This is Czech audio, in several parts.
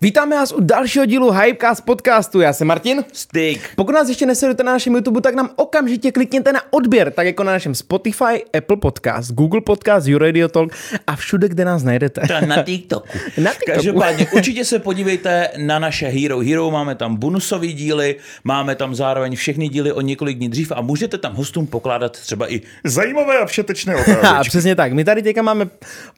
Vítáme vás u dalšího dílu Hypecast podcastu. Já jsem Martin. Styk. Pokud nás ještě nesledujete na našem YouTube, tak nám okamžitě klikněte na odběr, tak jako na našem Spotify, Apple Podcast, Google Podcast, YouRadio Talk a všude, kde nás najdete. Teda na TikToku. Na TikToku. Každopádně určitě se podívejte na naše Hero Hero, máme tam bonusové díly, máme tam zároveň všechny díly o několik dní dřív a můžete tam hostům pokládat třeba i zajímavé a všetečné A otázky. přesně tak. My tady teďka máme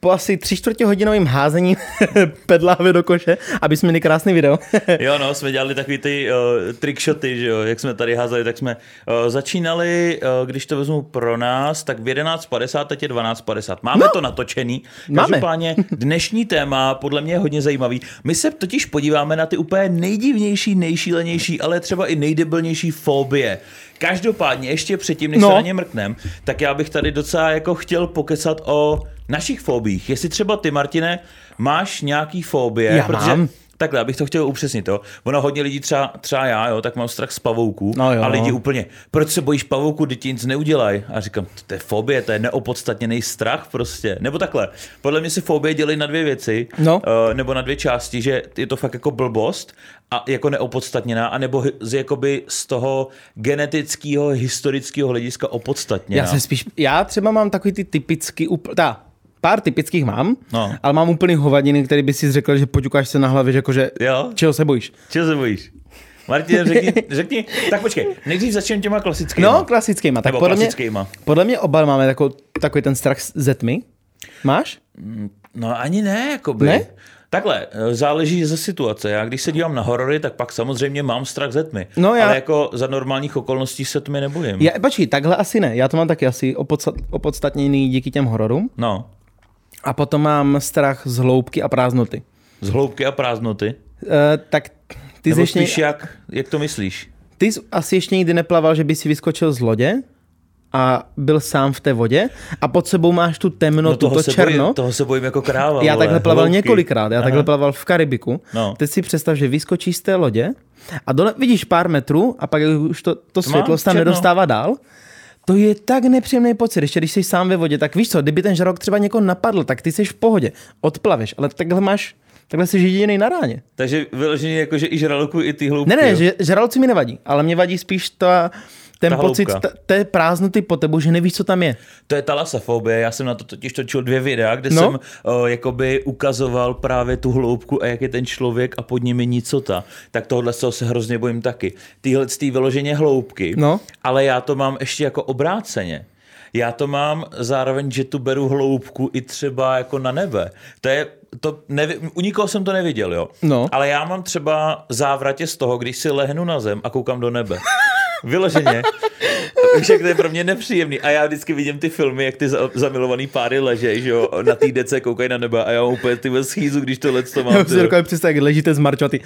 po asi tři čtvrtě hodinovým házením pedlávy do koše, aby jsme měli krásný video. Jo, no, jsme dělali takový ty uh, trickshoty, že jo, jak jsme tady házeli, tak jsme uh, začínali, uh, když to vezmu pro nás, tak v 11.50, teď je 12.50. Máme No. to natočený. Máme. Každopádně dnešní téma podle mě je hodně zajímavý. My se totiž podíváme na ty úplně nejdivnější, nejšílenější, ale třeba i nejdebilnější fobie. Každopádně ještě předtím, než No. se na ně mrknem, tak já bych tady docela jako chtěl pokecat o našich fobích. Jestli třeba ty, Martine, máš nějaký fobie, Já protože mám. Takhle, abych to chtěl upřesnit, jo. Ono hodně lidí, třeba, třeba já, jo, tak mám strach z pavouků. No jo. A lidi úplně, proč se bojíš pavouků, teď ti nic neudělají? A říkám, to je fobie, to je neopodstatněný strach prostě. Nebo takhle, podle mě si fobie dělají na dvě věci, No. eh, nebo na dvě části, že je to fakt jako blbost a jako neopodstatněná, anebo z, jakoby z toho genetického, historického hlediska opodstatněná. Já se spíš, já třeba mám takový ty typický, ta, pár typických mám, No. ale mám úplný hovadiny, který by si řekl, že poťukáš se na hlavě, že jakože, Jo? čeho se bojíš? Čeho se bojíš? Martin, řekni, řekni, tak počkej, nejdřív začneme těma klasickými. No, klasickýma. Tak Nebo podle mě, klasickýma. podle mě oba máme takový, takový ten strach ze tmy. Máš? No ani ne, jakoby. Ne? Takhle, eh, záleží ze situace. Já když se dívám na horory, tak pak samozřejmě mám strach ze tmy. No, já- Ale jako za normálních okolností se tmy nebojím. Já, počkej, takhle asi ne. Já to mám taky asi opodstat, opodstatněný díky těm hororům. No, A potom mám strach z hloubky a prázdnoty. z hloubky a prázdnoty. E, tak ty jsi, Nebo ještě, jak, jak to myslíš? ty jsi asi ještě nikdy neplaval, že by si vyskočil z lodě a byl sám v té vodě a pod sebou máš tu temnotu, to No, se černo. bojím, toho se bojím jako kráva. Já vole, takhle plaval hloubky. několikrát, já Aha. takhle plaval v Karibiku. No. Teď si představ, že vyskočíš z té lodě a dole vidíš pár metrů a pak už to, to světlo se tam nedostává dál. To je tak nepříjemný pocit, ještě když jsi sám ve vodě, tak víš co, kdyby ten žralok třeba někoho napadl, tak ty jsi v pohodě, odplaveš, ale takhle máš, takhle jsi jediný na ráně. Takže vyloženě jako, že i žraloku, i ty hloubky. Ne, ne, jo? žraloci mi nevadí, ale mě vadí spíš ta, ten Ta pocit hloubka. t- té prázdnoty po tebou, že nevíš, co tam je. To je talasofobie, já jsem na to totiž točil dvě videa, kde No. jsem o, jakoby ukazoval právě tu hloubku a jak je ten člověk a pod nimi nicota. Tak tohle se hrozně bojím taky. Tyhle z té vyloženě hloubky, No. ale já to mám ještě jako obráceně. Já to mám zároveň, že tu beru hloubku i třeba jako na nebe. To je, to nevi, u nikoho jsem to neviděl, jo. No. Ale já mám třeba závratě z toho, když si lehnu na zem a koukám do nebe. Vyloženě. Jak to je pro mě nepříjemný. A já vždycky vidím ty filmy, jak ty za- zamilovaný páry ležej, že jo, na té dece koukají na nebe a já mám úplně ty schýzu, když tohle to mám. Já si dokážu představit, jak ležíte z marčo a ty...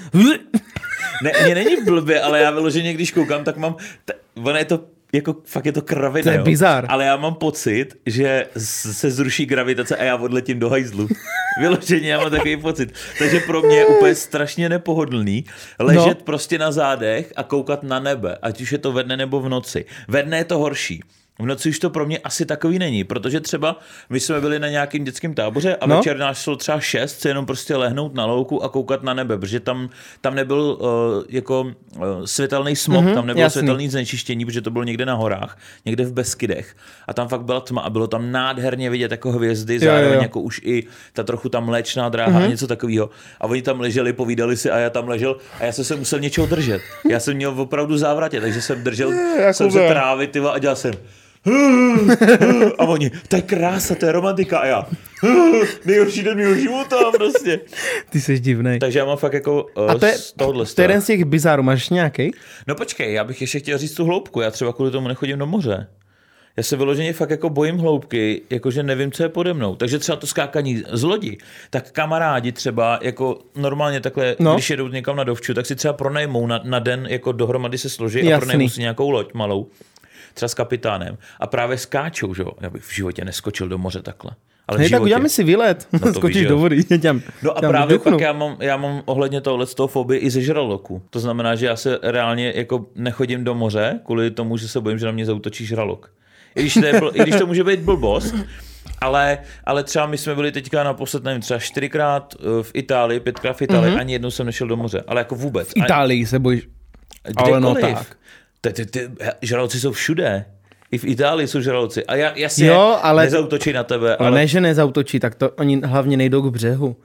Ne, mě není blbě, ale já vyloženě, když koukám, tak mám, t- ono je to jako fakt je to kravina, To je bizar. Ale já mám pocit, že se zruší gravitace a já odletím do hajzlu. Vyloženě já mám takový pocit. Takže pro mě je úplně strašně nepohodlný ležet No. prostě na zádech a koukat na nebe, ať už je to ve dne nebo v noci. Ve dne je to horší. V noci už to pro mě asi takový není, protože třeba my jsme byli na nějakém dětském táboře a No. večer nás šlo třeba šest, se jenom prostě lehnout na louku a koukat na nebe, protože tam, tam nebyl uh, jako uh, světelný smog, mm-hmm, tam nebylo jasný. světelný znečištění, protože to bylo někde na horách, někde v Beskydech a tam fakt byla tma a bylo tam nádherně vidět jako hvězdy, jo, zároveň jo. jako už i ta trochu tam mléčná dráha mm-hmm. a něco takového. A oni tam leželi, povídali si a já tam ležel a já jsem se musel něčeho držet. Já jsem měl opravdu závratě, takže jsem držel jsem se trávy tyva, a dělal jsem a oni, to je krása, to je romantika a já nejhorší den mého života prostě. Ty jsi divnej. Takže já mám fakt jako uh, A to je, z tohohle to je jeden z těch bizarů, máš nějaký? No počkej, já bych ještě chtěl říct tu hloubku, já třeba kvůli tomu nechodím do moře. Já se vyloženě fakt jako bojím hloubky, jakože nevím, co je pode mnou. Takže třeba to skákaní z lodi, tak kamarádi třeba jako normálně takhle, no. když jedou někam na dovču, tak si třeba pronajmou na, na den, jako dohromady se složí Jasný. a pronajmou si nějakou loď malou, třeba s kapitánem a právě skáčou, že jo. Já bych v životě neskočil do moře takhle. Ale Hej, tak uděláme si výlet. No to Skočíš víš, do vody. Těm, No a těm právě vyduchnu. pak já mám, já mám ohledně tohle z toho fobii i ze žraloku. To znamená, že já se reálně jako nechodím do moře kvůli tomu, že se bojím, že na mě zautočí žralok. I když to, je, i když to může být blbost, Ale, ale třeba my jsme byli teďka naposled, nevím, třeba čtyřikrát eh, v Itálii, pětkrát v Itálii, Mhm. mm-hmm. ani jednou jsem nešel do moře, ale jako vůbec. V Itálii se bojíš. ale no Kdekoliv. tak. Ty, ty, žraloci jsou všude. I v Itálii jsou žraloci. A já, jasně, Jo, ale- nezautočí na tebe, Ale, ale, ne, že nezautočí, tak to oni hlavně nejdou k břehu.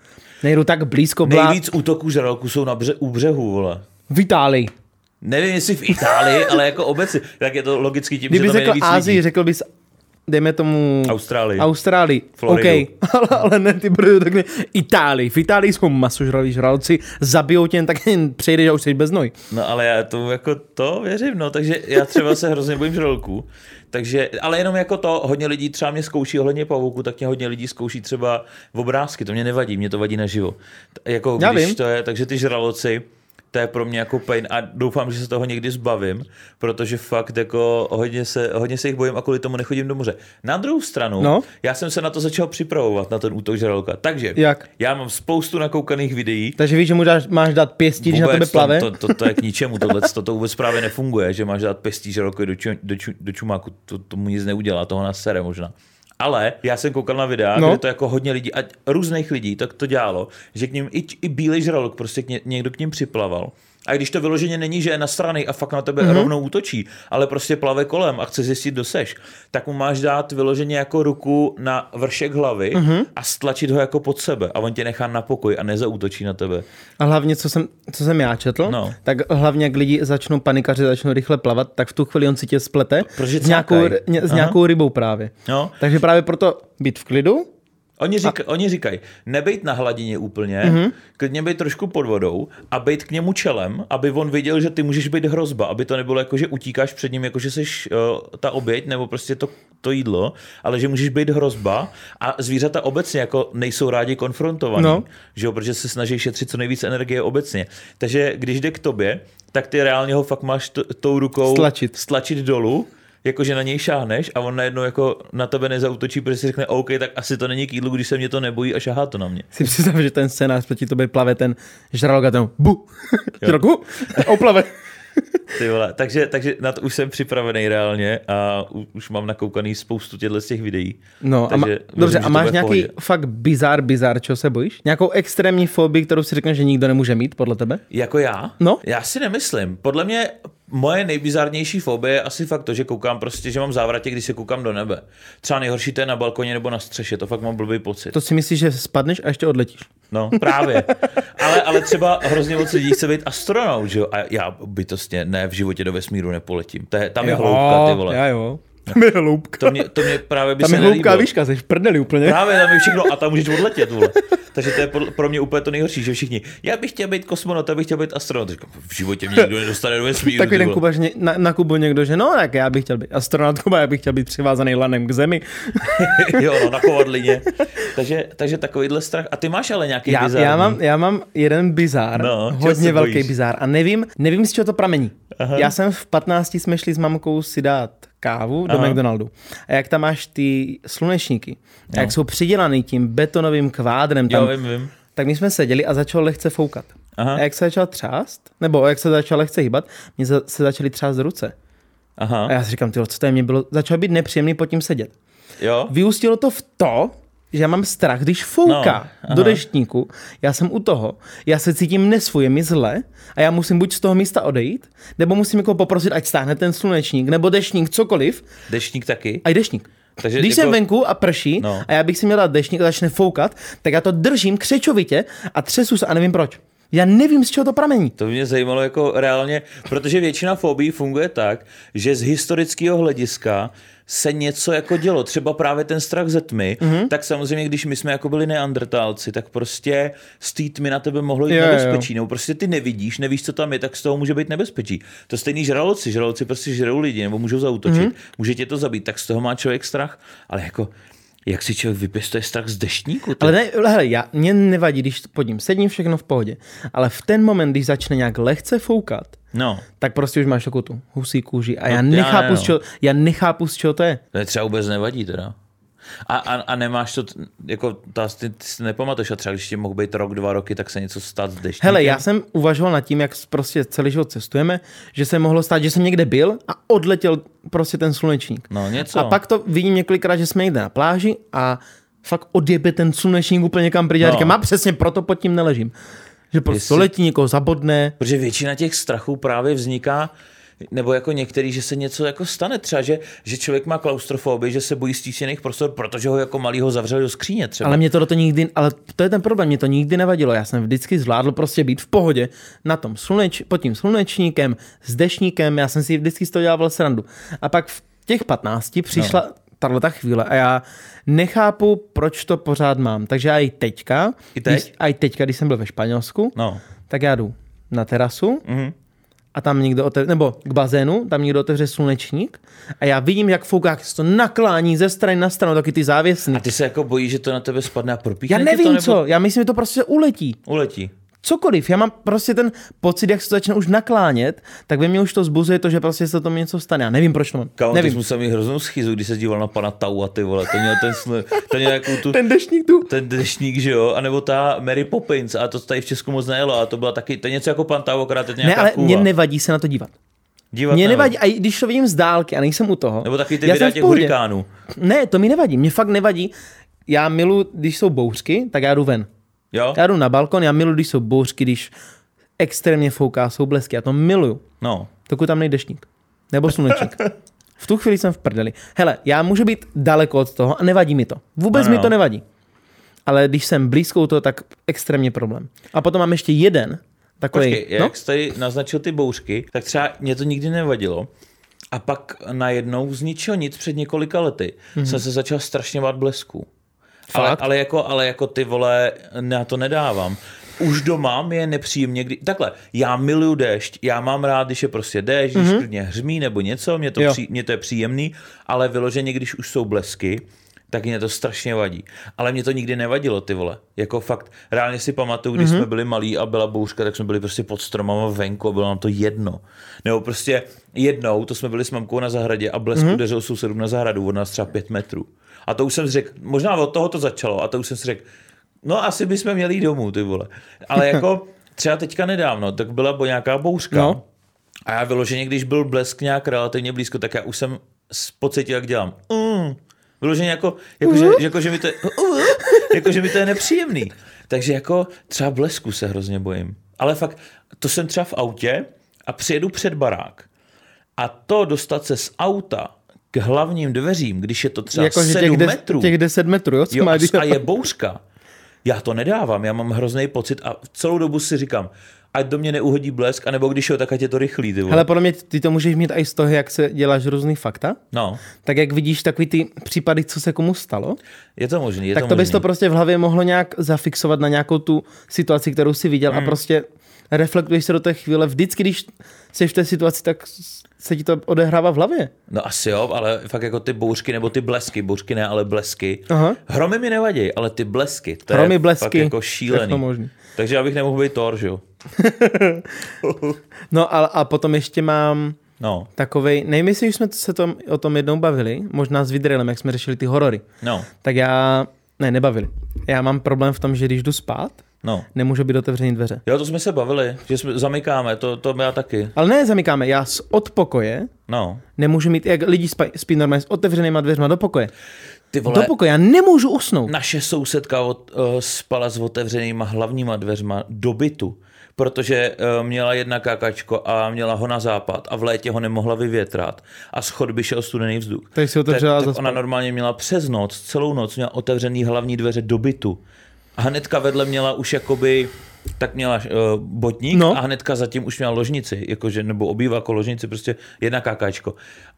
Nejdou tak blízko blá... nejvíc útoků žraloků jsou na bře- u břehu, vole. v Itálii. Nevím, jestli v Itálii, ale jako obecně. Tak je to logicky tím, Kdyby že tam řekl Ázii, řekl bys, dejme tomu... Austrálii. Austrálii. Floridu. OK, ale, ale ne, ty brdo, takhle. Itálii. V Itálii jsou masožralí žralci, zabijou tě, jen tak jen přejdeš a už jsi bez noj. No ale já to jako to věřím, no, takže já třeba se hrozně bojím žraloků. Takže, ale jenom jako to, hodně lidí třeba mě zkouší ohledně pavouku, tak mě hodně lidí zkouší třeba v obrázky, to mě nevadí, mě to vadí naživo. Jako když to je, takže ty žraloci, to je pro mě jako pain a doufám, že se toho někdy zbavím, protože fakt jako hodně se, hodně se jich bojím a kvůli tomu nechodím do moře. Na druhou stranu, No. já jsem se na to začal připravovat, na ten útok žraloka. Takže Jak? já mám spoustu nakoukaných videí, Takže víš, že mu dáš, máš dát pěstí, když na tebe plave? To, to, to, to, je k ničemu, tohle to, to vůbec právě nefunguje, že máš dát pestí žralokovi do, ču, do, ču, do čumáku, to, tomu nic neudělá, toho nás sere možná. Ale já jsem koukal na videa, No. kde to jako hodně lidí, a různých lidí, tak to dělalo, že k ním i, i bílý žralok prostě k ně, někdo k ním připlaval. A když to vyloženě není, že je nasraný a fakt na tebe Mhm. mm-hmm. rovnou útočí, ale prostě plave kolem a chce zjistit, kdo seš, tak mu máš dát vyloženě jako ruku na vršek hlavy Mhm. mm-hmm. a stlačit ho jako pod sebe a on tě nechá na pokoj a nezaútočí na tebe. A hlavně, co jsem, co jsem já četl, No. tak hlavně, jak lidi začnou panikaři, začnou rychle plavat, tak v tu chvíli on si tě splete Protože s nějakou, ně- s nějakou rybou právě. No. Takže právě proto být v klidu, Oni, řík, a... oni říkají, nebejt na hladině úplně, Mhm. mm-hmm. klidně být trošku pod vodou a být k němu čelem, aby on viděl, že ty můžeš být hrozba, aby to nebylo jako, že utíkáš před ním, jako že jsi uh, ta oběť nebo prostě to, to jídlo, ale že můžeš být hrozba a zvířata obecně jako nejsou rádi konfrontovaní, no. že jo, protože se snaží šetřit co nejvíce energie obecně. Takže když jde k tobě, tak ty reálně ho fakt máš t- tou rukou Stlačit. stlačit dolů, jakože na něj šáhneš a on najednou jako na tebe nezautočí, protože si řekne, OK, tak asi to není k jídlu, když se mě to nebojí a šahá to na mě. si představ, že ten scénář proti tobě plave ten žralok a ten bu, žralok, bu, a uplave. Ty vole. Takže, takže na to už jsem připravený reálně a už mám nakoukaný spoustu těchto z těch videí. No, a ma, Takže dobře, věřím, že a máš nějaký pohodě. fakt bizar, bizar, čeho se bojíš? Nějakou extrémní fobii, kterou si řekneš, že nikdo nemůže mít, podle tebe? Jako já? No. Já si nemyslím. Podle mě moje nejbizarnější fobie je asi fakt to, že koukám prostě, že mám závratě, když se koukám do nebe. Třeba nejhorší to je na balkoně nebo na střeše, to fakt mám blbý pocit. To si myslíš, že spadneš a ještě odletíš. No, právě. Ale, ale třeba hrozně moc lidí chce být astronaut, že jo? A já bytostně ne, v životě do vesmíru nepoletím. To je, tam je hloubka, ty vole. Já jo. Tam je hloubka. To mě, to mě právě by Tam se je hloubka nelíbilo. výška, jsi v prdeli úplně. Právě tam je všechno a tam můžeš odletět, vole. Takže to je pro mě úplně to nejhorší, že všichni, já bych chtěl být kosmonaut, já bych chtěl být astronaut. Říkám, v životě mě nikdo nedostane do vesmíru. Takový ten. Kubaš ně- na, na Kubu někdo, že no, tak já bych chtěl být astronaut Kuba, já bych chtěl být přivázaný lanem k zemi. jo, no, na kovadlině. takže, takže takovýhle strach. A ty máš ale nějaký Já, bizarní. já, mám, já mám jeden bizár, No, hodně velký bojíš? bizár a nevím, nevím, z čeho to pramení. Aha. Já jsem v 15 jsme šli s mamkou si dát kávu do Aha. McDonaldu. A jak tam máš ty slunečníky, no. jak jsou přidělaný tím betonovým kvádrem tam, Jo, vím, vím. tak my jsme seděli a začalo lehce foukat. Aha. A jak se začal třást, nebo jak se začal lehce hýbat, mě se začaly třást ruce. Aha, A já si říkám, tyjo, co to je, mě bylo, začalo být nepříjemný pod tím sedět. jo. Vyústilo to v to, že já mám strach, když fouká No, do deštníku, já jsem u toho, já se cítím nesvůj, je mi zle a já musím buď z toho místa odejít, nebo musím jako poprosit, ať stáhne ten slunečník, nebo deštník, cokoliv, Dešník taky. a i deštník. Takže Když jako- jsem venku a prší No. a já bych si měl dát deštník a začne foukat, tak já to držím křečovitě a třesu se a nevím proč. Já nevím, z čeho to pramení. To mě zajímalo jako reálně, protože většina fobií funguje tak, že z historického hlediska se něco jako dělo, třeba právě ten strach ze tmy, Mhm. mm-hmm. tak samozřejmě, když my jsme jako byli neandrtálci, tak prostě z té tmy na tebe mohlo jít jo. nebezpečí, nebo prostě ty nevidíš, nevíš, co tam je, tak z toho může být nebezpečí. To stejný žraloci, žraloci prostě žerou lidi, nebo můžou zautočit, Mhm. mm-hmm. může tě to zabít, tak z toho má člověk strach, ale jako jak si člověk vypěstuje strach z deštníku? ty? Ale ne, hele, já, mě nevadí, když pod ním sedím, všechno v pohodě. Ale v ten moment, když začne nějak lehce foukat, No, tak prostě už máš takovou tu husí kůži. A No, já já nechápu, ne, z čeho, já nechápu, z čeho to je. to je třeba vůbec nevadí teda. A, a, a nemáš to, jako, ta, ty, ty si nepamatuješ, a třeba když tě mohl být rok, dva roky, tak se něco stát deštníkem. Hele, já jsem uvažoval nad tím, jak prostě celý život cestujeme, že se mohlo stát, že jsem někde byl a odletěl prostě ten slunečník. No něco. A pak to vidím několikrát, že jsme někde na pláži a fakt odjebe ten slunečník úplně kam pryč. No. No. Říkám, a přesně proto pod tím neležím. Že prostě Jestli- letí někoho zabodne. Protože většina těch strachů právě vzniká nebo jako některý, že se něco jako stane třeba, že, že člověk má klaustrofobii, že se bojí stíšených prostor, protože ho jako malýho zavřeli do skříně třeba. Ale mě to do to nikdy, ale to je ten problém, mě to nikdy nevadilo. Já jsem vždycky zvládl prostě být v pohodě na tom sluneč, pod tím slunečníkem, s dešníkem, já jsem si vždycky z toho dělal srandu. A pak v těch 15 přišla no. tahle ta chvíle a já nechápu, proč to pořád mám. Takže já i teďka, I teď? Když, a i teďka, když jsem byl ve Španělsku, No. tak já jdu na terasu Mhm. A tam někdo otevře, nebo k bazénu, tam někdo otevře slunečník a já vidím, jak fouká, jak se to naklání ze strany na stranu, taky ty závěsny. A ty se jako bojíš, že to na tebe spadne a propíchne Já nevím to, nebo co, já myslím, že to prostě uletí. Uletí. Cokoliv, já mám prostě ten pocit, jak se to začne už naklánět, tak ve mně už to zbuzuje to, že prostě se to něco stane. Já nevím, proč to mám. Kámo, ty nevím. musel mít hroznou schizu, když se díval na pana Tau a ty vole, to měl ten, sl... to měl jako tu, Ten dešník tu. ten dešník, že jo, a nebo ta Mary Poppins, a to tady v Česku moc nejelo, a to byla taky, to je něco jako pan Tau, akorát to Ne, nějaká ale kůva. mě nevadí se na to dívat. Dívat Mně nevadí. a když to vidím z dálky a nejsem u toho. Nebo taky ty já videa těch hurikánů. Ne, to mi nevadí, mě fakt nevadí. Já milu, když jsou bouřky, tak já jdu ven. Jo? Já jdu na balkon, já milu, když jsou bouřky, když extrémně fouká, jsou blesky. Já to miluju. No. Dokud tam nejde dešník. Nebo slunečník. V tu chvíli jsem v prdeli. Hele, já můžu být daleko od toho a nevadí mi to. Vůbec No, mi no. to nevadí. Ale když jsem blízko u toho, tak extrémně problém. A potom mám ještě jeden takový. Počkej, no? jak jsi tady naznačil ty bouřky, tak třeba mě to nikdy nevadilo. A pak najednou z ničeho nic před několika lety mm-hmm. jsem se začal strašně bát blesků. Ale, Mhm. Ale, jako, ale jako ty vole, já to nedávám. Už doma mi je nepříjemně, kdy... Takhle, já miluju déšť, já mám rád, když je prostě déšť, když klidně hřmí nebo něco, mě to, Jo. pří, mě to je příjemný, ale vyloženě, když už jsou blesky, tak mě to strašně vadí. Ale mě to nikdy nevadilo, ty vole. Jako fakt, reálně si pamatuju, když mm-hmm. jsme byli malí a byla bouřka, tak jsme byli prostě pod stromama venku a bylo nám to jedno. Nebo prostě jednou, to jsme byli s mamkou na zahradě a blesk mm-hmm. udeřil sousedům na zahradu od nás třeba pět metrů. A to už jsem si řekl, možná od toho to začalo, a to už jsem si řekl, no asi bychom měli jít domů, ty vole. Ale jako třeba teďka nedávno, tak byla bo nějaká bouřka. No. A já vyloženě, když byl blesk nějak relativně blízko, tak já už jsem pocítil, jak dělám. Mm. Vyloženě jako, jako, že, jako, že mi to je, jako, že mi to je nepříjemný. Takže jako třeba blesku se hrozně bojím. Ale fakt, to jsem třeba v autě a přijedu před barák. A to dostat se z auta k hlavním dveřím, když je to třeba Jako, že 7 těch, des, metrů. těch 10 metrů, jo? Jo, má a, je bouřka. Já to nedávám, já mám hrozný pocit a celou dobu si říkám, ať do mě neuhodí blesk, anebo když jo, tak ať je to rychlý. Ty vole. Hele, podle mě ty to můžeš mít i z toho, jak se děláš různý fakta. No, Tak jak vidíš takový ty případy, co se komu stalo, je to možný, je tak to to bys možný. to prostě v hlavě mohlo nějak zafixovat na nějakou tu situaci, kterou si viděl Hmm. a prostě reflektuješ se do té chvíle. Vždycky, když jsi v té situaci, tak se ti to odehrává v hlavě. No asi jo, ale fakt jako ty bouřky nebo ty blesky, bouřky ne, ale blesky. Aha. Hromy mi nevadí, ale ty blesky, to Hromy, je blesky, fakt jako šílený. možný. Takže já bych nemohl být Thor, že jo? No a, a potom ještě mám No, takovej, nevím, jestli už jsme se tom, o tom jednou bavili, možná s Vidrelem, jak jsme řešili ty horory. no, Tak já, ne, nebavili. Já mám problém v tom, že když jdu spát, no. nemůžu být otevřený dveře. Jo, to jsme se bavili, že jsme, zamykáme, to, to já taky. Ale ne, zamykáme, já z od pokoje No. nemůžu mít, jak lidi spí, spí normálně s otevřenýma dveřma do pokoje. Ty vole, Do pokoje, já nemůžu usnout. naše sousedka od, uh, spala s otevřenýma hlavníma dveřma do bytu, protože uh, měla jedna kakačko a měla ho na západ a v létě ho nemohla vyvětrat a z chodby šel studený vzduch. Takže si otevřela tak, tak ona normálně měla přes noc, celou noc měla otevřený hlavní dveře do bytu. A hnedka vedle měla už jakoby tak měla uh, botník No. a hnedka zatím už měla ložnici, jakože, nebo obýváko ložnici, prostě jedna kakáčko.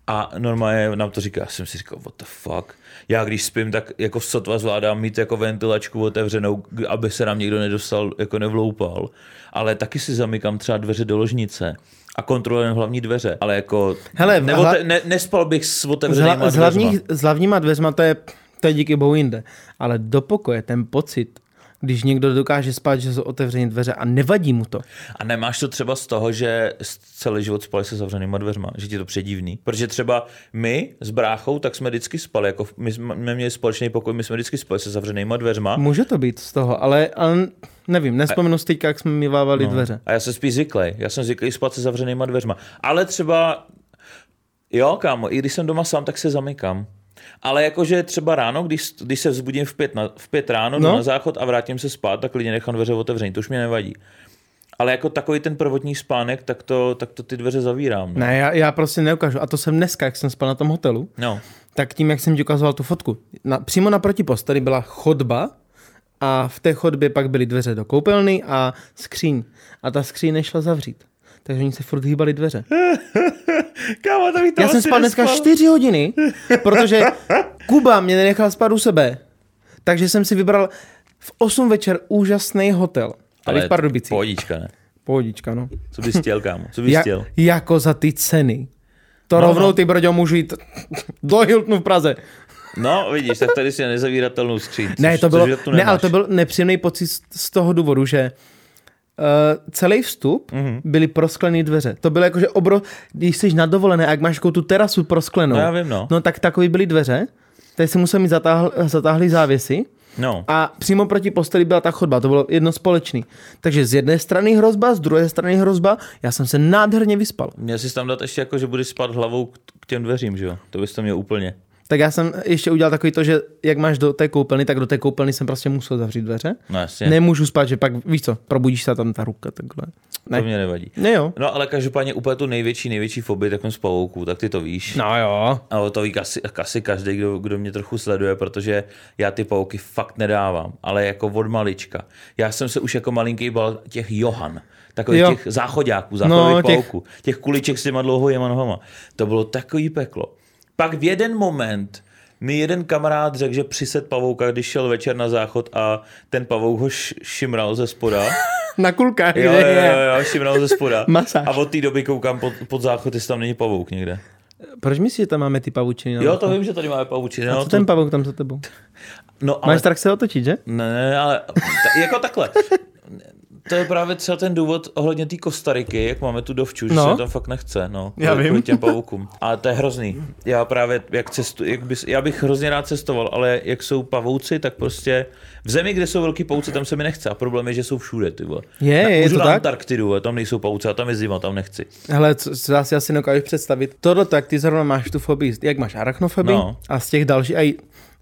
A normálně nám to říká, já jsem si říkal, what the fuck. Já když spím, tak jako sotva zvládám mít jako ventilačku otevřenou, aby se nám někdo nedostal, jako nevloupal. Ale taky si zamykám třeba dveře do ložnice a kontrolujem hlavní dveře. Ale jako, Hele, nebo hla- te, ne, nespal bych s otevřenýma hla, z, dveřma. hlavních, s hlavníma dveřma to je, to je díky bohu jinde. Ale do pokoje ten pocit, Když někdo dokáže spát, že jsou otevřené dveře a nevadí mu to. A nemáš to třeba z toho, že celý život spali se zavřenýma dveřma, že ti to předivný? Protože třeba my s bráchou, tak jsme vždycky spali, jako my jsme měli společný pokoj, my jsme vždycky spali se zavřenýma dveřma. Může to být z toho, ale, ale nevím, nespomenu si teďka, jak jsme mývávali no. dveře. A já jsem spíš zvyklý, já jsem zvyklý spát se zavřenýma dveřma. Ale třeba, jo, kámo, i když jsem doma sám, tak se zamykám. Ale jakože třeba ráno, když, když se vzbudím v pět, na, v pět ráno, no. na záchod a vrátím se spát, tak lidi nechám dveře otevřený, to už mě nevadí. Ale jako takový ten prvotní spánek, tak to, tak to ty dveře zavírám. No. Ne, já, já prostě neukážu. A to jsem dneska, jak jsem spal na tom hotelu, no. tak tím, jak jsem ti ukazoval tu fotku, na, přímo naproti posteli byla chodba a v té chodbě pak byly dveře do koupelny a skříň. A ta skříň nešla zavřít. Takže oni se furt hýbali dveře. Kámo, to to Já jsem spal dneska 4 hodiny, protože Kuba mě nenechal spát u sebe. Takže jsem si vybral v 8 večer úžasný hotel. Tady Ale v Pardubicích. Pohodička, ne? Pohodička, no. Co bys chtěl, kámo? Co bys Ja, chtěl? jako za ty ceny. To No, no, rovnou no. ty brďo můžu jít do Hiltonu v Praze. No, vidíš, tak tady si nezavíratelnou skříň. Ne, to bylo, ne, ale to byl nepříjemný pocit z- z toho důvodu, že uh, celý vstup Mhm. mm-hmm. byly prosklené dveře. To bylo jako, že obro, když jsi na dovolené, jak máš jako tu terasu prosklenou, No, já vím, no. no tak takový byly dveře, tady si musel mít zatáhl, zatáhlý závěsy No, a přímo proti posteli byla ta chodba, to bylo jedno společný. Takže z jedné strany hrozba, z druhé strany hrozba, já jsem se nádherně vyspal. měl jsi tam dát ještě jako, že budeš spát hlavou k k těm dveřím, že jo? To bys to měl úplně. Tak já jsem ještě udělal takový to, že jak máš do té koupelny, tak do té koupelny jsem prostě musel zavřít dveře. No jasně, Nemůžu spát, že pak, víš co, probudíš se tam ta ruka takhle. to Ne, mě nevadí. ne jo. No ale každopádně úplně tu největší, největší fobii takovým z pavouků, tak ty to víš. No jo. A to ví asi, asi každý, kdo, kdo mě trochu sleduje, protože já ty pavouky fakt nedávám, ale jako od malička. Já jsem se už jako malinký bal těch Johan, takových Jo. těch záchodáků, záchodových No, těch- pavouků, těch kuliček s těma dlouhojema nohama. To bylo takový peklo. Pak v jeden moment mi jeden kamarád řekl, že přised pavouka, když šel večer na záchod a ten pavouk ho šimral ze spoda. Na kulkách, Jo, jo, jo, jo, šimral ze spoda. Masáž. A od té doby koukám pod, pod záchod, jestli tam není pavouk někde. Proč myslíš, že tam máme ty pavučiny? Jo, to vím, že tady máme pavučiny. A No, co to, ten pavouk tam za tebou? no, ale Máš strach se otočit, že? Ne, ne, ale ta, jako takhle. To je právě třeba ten důvod ohledně té Kostariky, jak máme tu dovču, že No. se tam fakt nechce, no. Já kvůli- vím. kvůli těm pavoukům. Ale to je hrozný. Já právě, jak cestu, jak bys, já bych hrozně rád cestoval, ale jak jsou pavouci, tak prostě v zemi, kde jsou velký pavouci, tam se mi nechce. A problém je, že jsou všude, ty vole. Je, na, je můžu to na tak? Antarktidu, tam nejsou pavouci, a tam je zima, tam nechci. Hele, co, co já si asi nedokážu představit. Tohle tak ty zrovna máš tu fobii, jak máš arachnofobii No. a z těch dalších,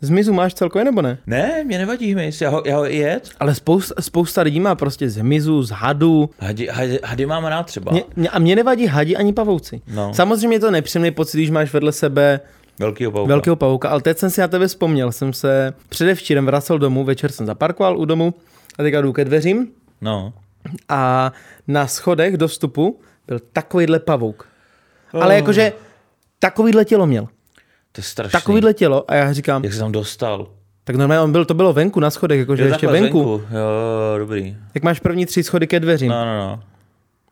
zmizu máš celkově nebo ne? Ne, mě nevadí hmyz, já ho, já ho i jet. Ale spousta, spousta lidí má prostě z hmyzu, z hadu. Hady, hady, hady mám rád třeba. Mě, mě, a mě nevadí hadi ani pavouci. No. Samozřejmě je to nepříjemný pocit, když máš vedle sebe Velkýho pavouka. velkého pavouka, ale teď jsem si na tebe vzpomněl. Jsem se předevčírem vracel domů, večer jsem zaparkoval u domu a teďka jdu ke dveřím No. a na schodech do vstupu byl takovýhle pavouk. Oh. Ale jakože takovýhle tělo měl. To je strašný. Takovýhle tělo a já říkám, Jak se tam dostal? tak normálně on byl, to bylo venku na schodech, jakože Jo, ještě takhle venku. Jo, dobrý. Jak máš první tři schody ke dveřím. No, no, no.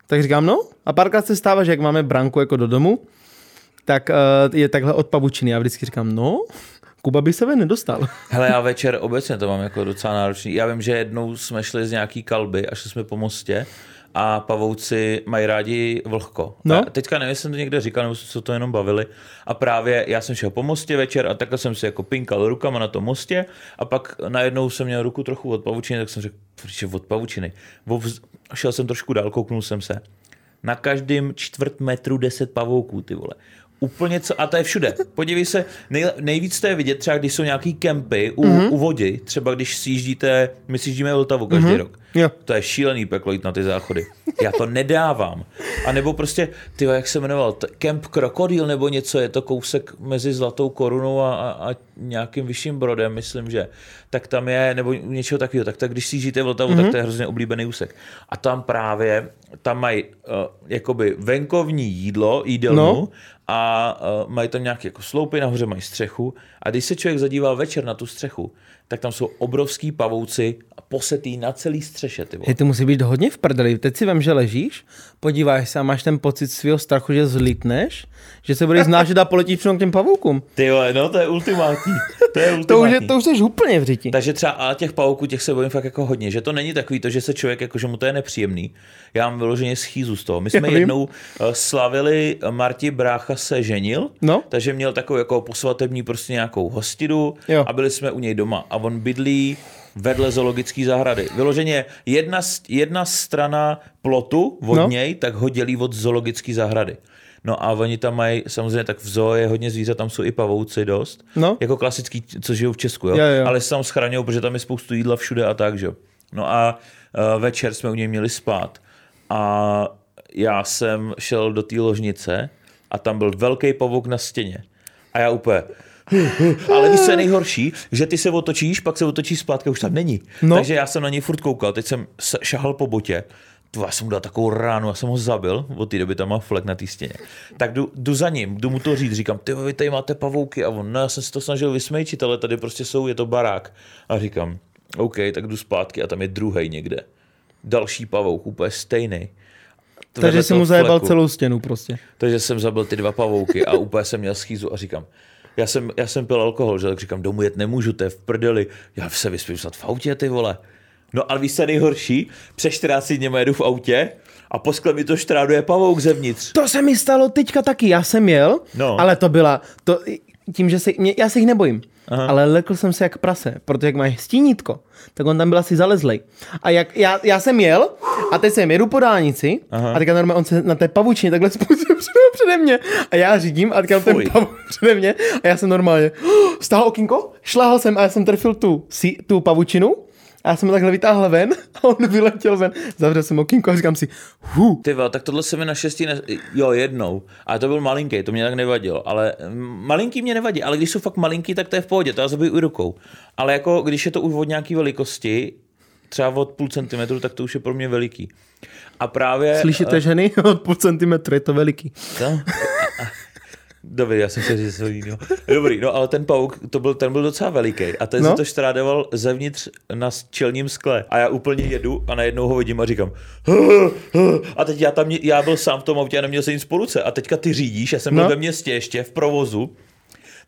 Tak říkám, no a párkrát se stává, že jak máme branku jako do domu, tak uh, je takhle od pavučiny. Já vždycky říkám, no, Kuba by se ven nedostal. Hele, já večer obecně to mám jako docela náročný. Já vím, že jednou jsme šli z nějaký kalby a šli jsme po mostě a pavouci mají rádi vlhko. No. A teďka nevím, jestli jsem to někde říkal, nebo jsme se to jenom bavili. A právě já jsem šel po mostě večer a takhle jsem si jako pinkal rukama na tom mostě a pak najednou jsem měl ruku trochu od pavučiny, tak jsem řekl, "Proč je od pavučiny. Vovz... Šel jsem trošku dál, kouknul jsem se. Na každém čtvrt metru deset pavouků, ty vole. Úplně co, a to je všude. Podívej se, nej, nejvíc to je vidět třeba, když jsou nějaký kempy u, mm-hmm. u vody, třeba když si jíždíte, my si jíždíme Vltavu každý mm-hmm. rok. Jo. To je šílený peklo jít na ty záchody. Já to nedávám. A nebo prostě, ty jak se jmenoval, t- Kemp Krokodýl nebo něco, je to kousek mezi Zlatou korunou a, a, a nějakým vyšším brodem, myslím, že. Tak tam je, nebo něčeho takového. Tak, tak když si jíždíte Vltavu, mm-hmm. tak to je hrozně oblíbený úsek. A tam právě, tam mají uh, jakoby venkovní jídlo, jídelnu, No. A uh, mají tam nějaké jako sloupy, nahoře mají střechu. A když se člověk zadíval večer na tu střechu, tak tam jsou obrovský pavouci posetý na celý střeše, ty vole. Hej, to musí být hodně v prdeli. Teď si vem, že ležíš, podíváš se a máš ten pocit svého strachu, že zlitneš, že se budeš znášet a poletíš k těm pavoukům. Ty vole, no to je ultimátní. To je ultimátní. To už, je, to už jsi úplně v řiti. Takže třeba a těch pavouků, těch se bojím fakt jako hodně, že to není takový to, že se člověk, jako že mu to je nepříjemný. Já mám vyloženě schýzu z toho. My jsme Já jednou eh, slavili, Marti Brácha se ženil, No. takže měl takovou jako posvatební prostě nějakou hostidu Jo. a byli jsme u něj doma a on bydlí vedle zoologické zahrady. Vyloženě jedna, jedna strana plotu od No. něj, tak ho dělí od zoologické zahrady. No a oni tam mají, samozřejmě tak v zoo je hodně zvířat, tam jsou i pavouci dost. No. Jako klasický, co žijou v Česku, jo? Jo, jo. Ale se tam schraňují, protože tam je spoustu jídla všude a tak, že jo. No a uh, večer jsme u něj měli spát a já jsem šel do té ložnice a tam byl velký pavouk na stěně. A já úplně, ale víš, co je nejhorší, že ty se otočíš, pak se otočíš zpátky, už tam není. No. Takže já jsem na něj furt koukal, teď jsem se- šahal po botě, to já jsem mu dal takovou ránu, já jsem ho zabil, od té doby tam má flek na té stěně. Tak jdu, jdu, za ním, jdu mu to říct, říkám, ty vy tady máte pavouky a on, no já jsem se to snažil vysmejčit, ale tady prostě jsou, je to barák. A říkám, OK, tak jdu zpátky a tam je druhý někde. Další pavouk, úplně stejný. Takže toho mu zajebal fleku. celou stěnu prostě. Takže jsem zabil ty dva pavouky a úplně jsem měl schýzu a říkám, já jsem, já jsem pil alkohol, že tak říkám, domů jet nemůžu, to je v prdeli, já se vyspím snad v autě, ty vole. No ale víš, je nejhorší? Přes 14 dněma jedu v autě a po skle mi to štráduje pavouk zevnitř. To se mi stalo teďka taky, já jsem jel, No. ale to byla, to, tím, že se, mě, já se jich nebojím, Aha. ale lekl jsem se jak prase, protože jak máš stínítko, tak on tam byl asi zalezlej. A jak, já, já jsem jel a teď jsem jedu po dálnici Aha. a teďka normálně on se na té pavučině takhle spustil přede, mě a já řídím a teďka ten Fuj. pavuk přede mě a já jsem normálně stáhl okýnko, šláhal jsem a já jsem trefil tu, si, tu pavučinu a já jsem ho takhle vytáhl ven a on vyletěl ven. Zavřel jsem okýnko a říkám si, hu, Ty tak tohle se mi naštěstí, ne... jo jednou, ale to byl malinký, to mě tak nevadilo, ale mm, malinký mě nevadí, ale když jsou fakt malinký, tak to je v pohodě, to já zabiju i rukou. Ale jako když je to už od nějaké velikosti, třeba od půl centimetru, tak to už je pro mě veliký. A právě... slyšíte ženy? Od půl centimetru je to veliký. To? Dobrý, já jsem chtěl říct něco jiného. Dobrý, no ale ten pauk, to byl, ten byl docela veliký a ten no? Se to štrádoval zevnitř na čelním skle a já úplně jedu a najednou ho vidím a říkám a teď já tam, já byl sám v tom autě a neměl jsem nic po ruce a teďka ty řídíš, já jsem byl No. ve městě ještě v provozu,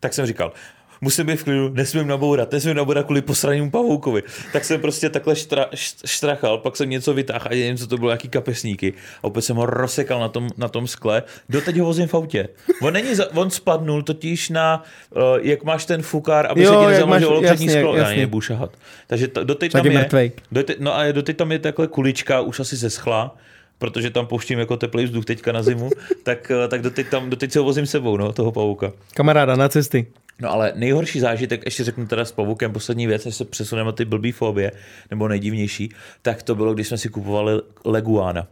tak jsem říkal, musím být v klidu, nesmím nabourat, nesmím nabourat kvůli posranému pavoukovi. Tak jsem prostě takhle štra, št- štrachal, pak jsem něco vytáhl a nevím, co to bylo, jaký kapesníky. A opět jsem ho rozsekal na tom, na tom skle. Doteď ho vozím v autě. On, není za, on spadnul totiž na, uh, jak máš ten fukár, aby Jo, se ti nezamlžilo přední sklo. Já nebudu šahat. Takže to, doteď Tak tam je je, doteď, no a doteď tam je takhle kulička, už asi zeschla protože tam pouštím jako teplý vzduch teďka na zimu, tak, eh, tak doteď, tam, doteď se ho vozím sebou, no, toho pavouka. Kamaráda na cesty. No ale nejhorší zážitek, ještě řeknu teda s pavukem, poslední věc, než se přesuneme na ty blbý fobie, nebo nejdivnější, tak to bylo, když jsme si kupovali leguána.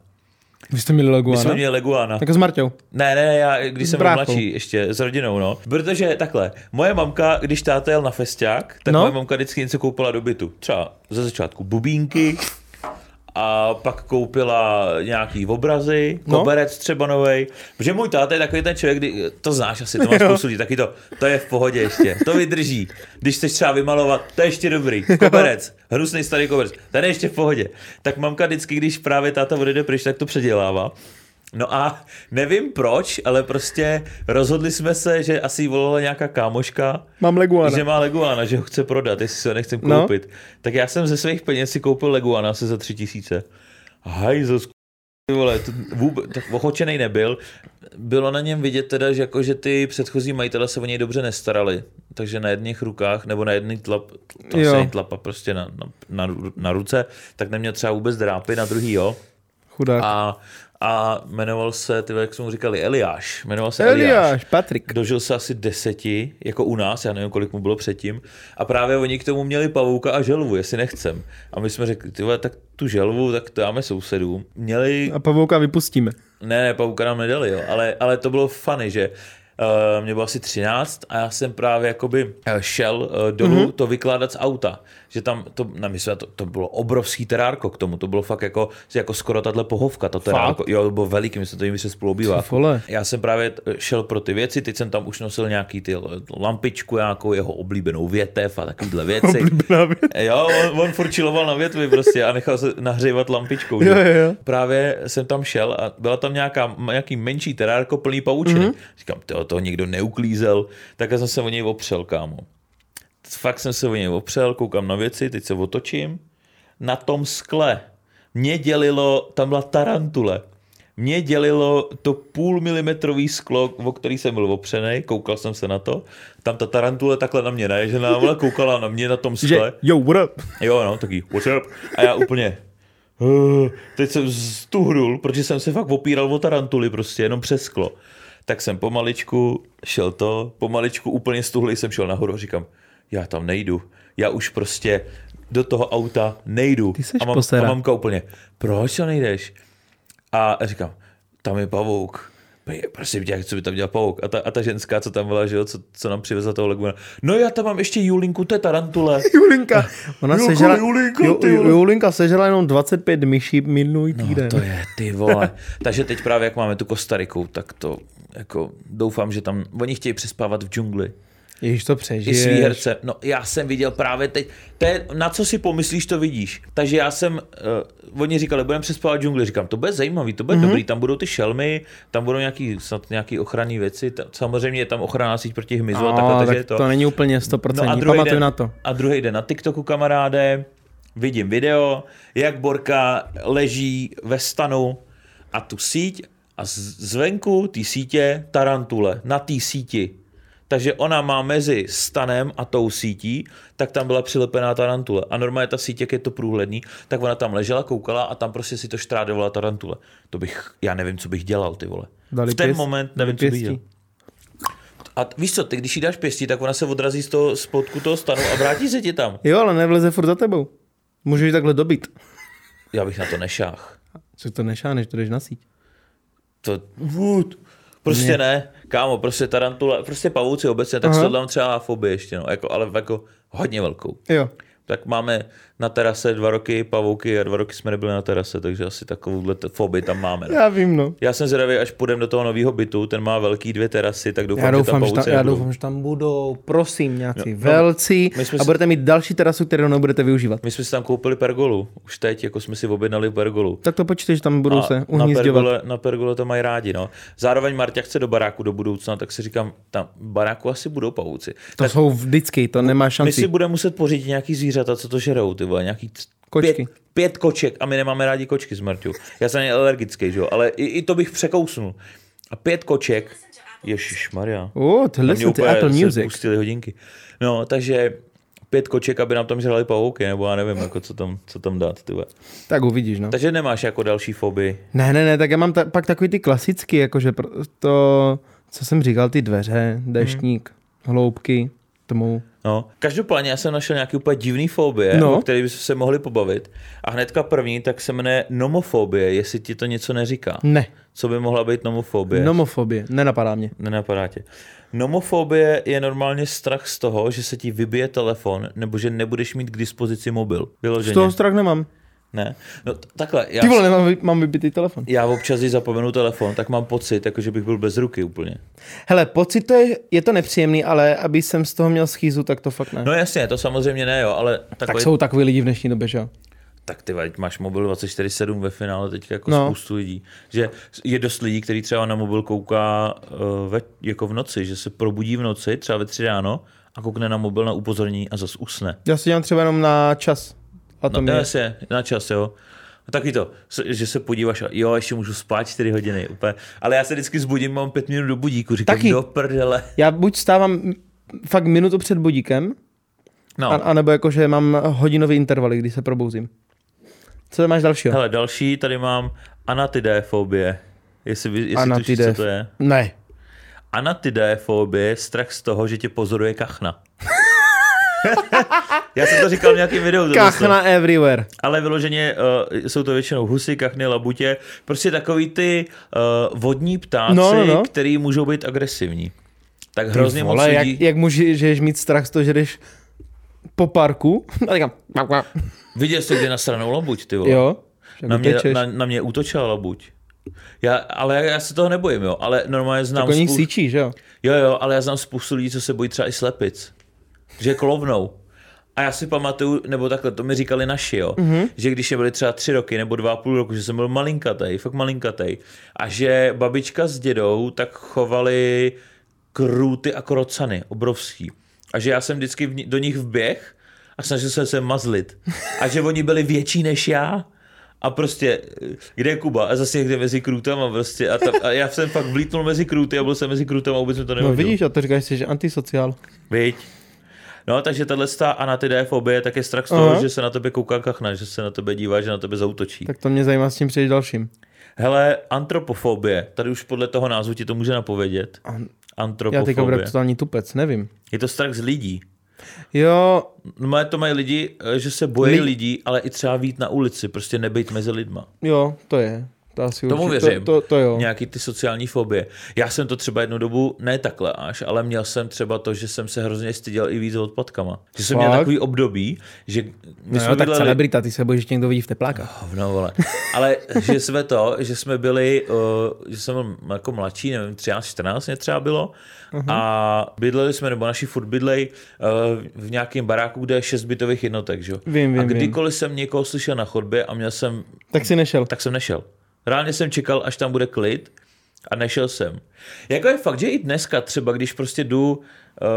Vy jste měli My leguána? jsme měli leguána. Tak s Marťou. Ne, ne, já, když jsem byl mladší, ještě s rodinou, no. Protože takhle, moje mamka, když táta jel na festiák, tak No. moje mamka vždycky něco koupila do bytu. Třeba ze začátku bubínky, a pak koupila nějaký obrazy, No. koberec třeba novej. Protože můj táta je takový ten člověk, kdy, to znáš asi, to máš spoustu taky to, to je v pohodě ještě, to vydrží. Když chceš třeba vymalovat, to je ještě dobrý, koberec, hnusný starý koberec, ten je ještě v pohodě. Tak mamka vždycky, když právě táta odejde pryč, tak to předělává. No a nevím proč, ale prostě rozhodli jsme se, že asi jí volala nějaká kámoška, Mám leguána. že má Leguana, že ho chce prodat, jestli si ho nechcem No. koupit. Tak já jsem ze svých peněz si koupil Leguana asi za tři tisíce. Hajzo, vole, to vůbec, tak ochočený nebyl. Bylo na něm vidět teda, že, jako, že ty předchozí majitele se o něj dobře nestarali. Takže na jedných rukách, nebo na jedný tlap, to asi tlapa prostě na, na, na, na, ruce, tak neměl třeba vůbec drápy, na druhý jo. Chudák. A, a jmenoval se, ty jak jsme mu říkali, Eliáš. Jmenoval se Eliáš. Eliáš, Patrik. Dožil se asi deseti, jako u nás, já nevím, kolik mu bylo předtím. A právě oni k tomu měli pavouka a želvu, jestli nechcem. A my jsme řekli, ty tak tu želvu, tak to dáme sousedům. Měli, A pavouka vypustíme. ne, ne, pavouka nám nedali, jo, ale, ale to bylo funny, že mě bylo asi 13 a já jsem právě jakoby eh, šel uh, dolů Mhm. mm-hmm. to vykládat z auta. Že tam, to, na mysle, to, to bylo obrovský terárko k tomu, to bylo fakt jako, jako skoro tahle pohovka, to terárko. Jo, to bylo veliký, my jsme to jim se spolu obývá. Já jsem právě šel pro ty věci, teď jsem tam už nosil nějaký ty lampičku, nějakou jeho oblíbenou větev a takovýhle věci. Věc. Jo, on, on furt čiloval na větvi prostě a nechal se nahřívat lampičkou. Jo, jo, jo. Právě jsem tam šel a byla tam nějaká, nějaký menší terárko plný paučiny. Mm-hmm. Říkám, to, to nikdo neuklízel, tak já jsem se o něj opřel, kámo. Fakt jsem se o něj opřel, koukám na věci, teď se otočím. Na tom skle mě dělilo, tam byla tarantule. Mě dělilo to půl milimetrový sklo, o který jsem byl opřený, koukal jsem se na to. Tam ta tarantule takhle na mě naježená, ale koukala na mě na tom Že, skle. yo, what up? Jo, no, taky, what's up? A já úplně, "Uh," teď jsem stuhnul, protože jsem se fakt opíral o tarantuly prostě, jenom přes sklo. Tak jsem pomaličku šel to, pomaličku úplně stuhlý jsem šel nahoru a říkám, já tam nejdu, já už prostě do toho auta nejdu. Ty a, mám, posera. a mamka úplně, proč to nejdeš? A říkám, tam je pavouk. Prosím tě, co by tam dělal pavouk? A ta, a ta ženská, co tam byla, že jo, co, co nám přivezla toho leguna. No já tam mám ještě Julinku, to je tarantule. Julinka. Ona Jako sežela, Julinka, jo, ty vole. Julinka sežela jenom 25 myší minulý týden. No, to je, ty vole. Takže teď právě, jak máme tu Kostariku, tak to jako doufám, že tam, oni chtějí přespávat v džungli. Ježíš to I přežiješ. svý herce. No já jsem viděl právě teď, to je, na co si pomyslíš, to vidíš. Takže já jsem, uh, oni říkali, budeme přespávat džungli. Říkám, to bude zajímavý, to bude mm-hmm. dobrý, tam budou ty šelmy, tam budou nějaký, snad nějaký ochranné věci, ta, samozřejmě je tam ochranná síť proti hmyzu a No, takhle, tak takže to. to není úplně 100%, No a druhý pamatuju den, na to. A druhý den na TikToku, kamaráde, vidím video, jak Borka leží ve stanu a tu síť a z- zvenku té sítě tarantule, na té síti. Takže ona má mezi stanem a tou sítí, tak tam byla přilepená tarantule. A normálně ta síť, jak je to průhledný, tak ona tam ležela, koukala a tam prostě si to štrádovala tarantule. To bych, já nevím, co bych dělal, ty vole. Dali v ten pěst- moment nevím, co bych dělal. A víš co, ty když jí dáš pěstí, tak ona se odrazí z toho spodku toho stanu a vrátí se ti tam. Jo, ale nevleze furt za tebou. Můžeš ji takhle dobit. Já bych na to nešách. Co to nešáneš, to jdeš na síť. To, vůd. Prostě Ne. ne. Kámo, prostě tarantula, prostě pavouci obecně, tak Aha. to dám třeba fobii ještě, no, jako, ale jako hodně velkou. Jo. Tak máme na terase dva roky pavouky a dva roky jsme nebyli na terase, takže asi takovouhle fobii tam máme. No. Já vím, no. Já jsem zvědavý, až půjdeme do toho nového bytu, ten má velký dvě terasy, tak doufám, Já doufám, že že tam pavouci já doufám, že tam budou, prosím, nějací no, velcí my jsme a si- budete mít další terasu, kterou nebudete využívat. My jsme si tam koupili pergolu, už teď, jako jsme si objednali pergolu. Tak to počítej, že tam budou A se na uhnízděvat. pergole, na pergole to mají rádi, no. Zároveň Marta chce do baráku do budoucna, tak si říkám, tam baráku asi budou pavouci. To tak jsou vždycky, to nemá my šanci. si budeme muset pořídit nějaký zvířata, co to žerou, ty vole, nějaký Kočky. Pět, pět koček a my nemáme rádi kočky s Marťou. Já jsem alergický, že jo, ale i, i, to bych překousnul. A pět koček, Ježíš Maria. Oh, to listen to Apple Music. pustili hodinky. No, takže pět koček, aby nám tam žrali pavouky, nebo já nevím, jako co tam, co tam dát. Ty vole. Tak uvidíš, no. Takže nemáš jako další fobii. Ne, ne, ne, tak já mám ta, pak takový ty klasický, jakože to, co jsem říkal, ty dveře, deštník, hloubky, tmou. No, každopádně já jsem našel nějaký úplně divný fobie, no. O který bychom se mohli pobavit. A hnedka první, tak se jmenuje nomofobie, jestli ti to něco neříká. Ne, Co by mohla být nomofobie? nomofobie, nenapadá mě. Nenapadá tě. Nomofobie je normálně strach z toho, že se ti vybije telefon, nebo že nebudeš mít k dispozici mobil. Z Vyloženě. toho strach nemám. Ne? No t- takhle, já, Ty vole, nemám, vy- mám vybitý telefon. já občas, když zapomenu telefon, tak mám pocit, jako že bych byl bez ruky úplně. Hele, pocit to je, je to nepříjemný, ale aby jsem z toho měl schýzu, tak to fakt ne. No jasně, to samozřejmě ne, jo, ale tak takový, jsou takový lidi v dnešní době, že jo? tak ty vole, máš mobil 24-7 ve finále teď jako No. spoustu lidí. Že je dost lidí, který třeba na mobil kouká uh, ve, jako v noci, že se probudí v noci, třeba ve tři ráno a koukne na mobil na upozornění a zas usne. Já si dělám třeba jenom na čas. A to No, mě... jasně, na čas, jo. A taky to, že se podíváš jo, ještě můžu spát 4 hodiny, úplně. Ale já se vždycky zbudím, mám 5 minut do budíku, říkám, Taky. do prdele. Já buď stávám fakt minutu před budíkem, No, a, anebo jakože mám hodinový intervaly, kdy se probouzím. Co tam máš dalšího? hele, další, tady mám anatidéfobie. Jestli, jestli tušíš, Anatidef. co to je. Ne. Anatidéfobie je strach z toho, že tě pozoruje kachna. Já jsem to říkal v nějakém videu. Kachna everywhere. Ale vyloženě uh, jsou to většinou husy, kachny, labutě, prostě takový ty uh, vodní ptáci, No, no, no. který můžou být agresivní. tak hrozně moc Vole, jak, lidí... jak můžeš mít strach z toho, že jdeš po parku a říkám, Viděl jsi kdy na stranou labuť, ty vole. jo, na, mě, na, na mě útočila labuť. Já, ale já, já se toho nebojím, jo. Ale normálně znám tak oni spou- síčí, že jo? Jo, jo, ale já znám spoustu lidí, co se bojí třeba i slepic. Že klovnou. A já si pamatuju, nebo takhle, to mi říkali naši, jo, mm-hmm. že když byli třeba tři roky nebo dva a půl roku, že jsem byl malinkatej, fakt malinkatej, a že babička s dědou tak chovali krůty a krocany, obrovský. A že já jsem vždycky v, do nich vběh a snažil jsem se mazlit. A že oni byli větší než já. A prostě, kde je Kuba? A zase někde mezi krůtama prostě. A, tam, a já jsem fakt vlítnul mezi krůty a byl jsem mezi krůtama a vůbec mi to No nevadilo. vidíš, a to říkáš si, že antisociál. Viď? No, takže tahle anatidefobie, tak je strach z toho, Aha. že se na tebe kouká kachna, že se na tebe dívá, že na tebe zautočí. Tak. To mě zajímá, s tím přejdeš dalším. Hele, antropofobie, tady už podle toho názvu ti to může napovědět. Já teďka Antropofobie. budu totální tupec, nevím. Je to strach z lidí. Jo, No, to mají lidi, eh, že se bojí Li- lidí, ale i třeba vít na ulici, prostě nebejt mezi lidma. jo, to je. To asi Tomu určitě, věřím. To, to, to jo. Nějaký ty sociální fobie. Já jsem to třeba jednu dobu, ne takhle až, ale měl jsem třeba to, že jsem se hrozně styděl i víc odpadkama. Že jsem měl Fakt? takový období, že my No, jsme jo, tak bydleli- celebrita, ty se bojíš, že tě někdo vidí v teplákách. Hovno, vole. Ale že jsme to, že jsme byli, uh, že jsem byl jako mladší, nevím, 13, 14 mě třeba bylo, uh-huh. a bydleli jsme, nebo naši furt bydlej uh, v nějakém baráku, kde je šest bytových jednotek, že? Vím, vím, A vím. kdykoliv jsem někoho slyšel na chodbě a měl jsem, Tak si nešel. tak jsem nešel. Reálně jsem čekal, až tam bude klid a nešel jsem. Jako je fakt, že i dneska třeba, když prostě jdu,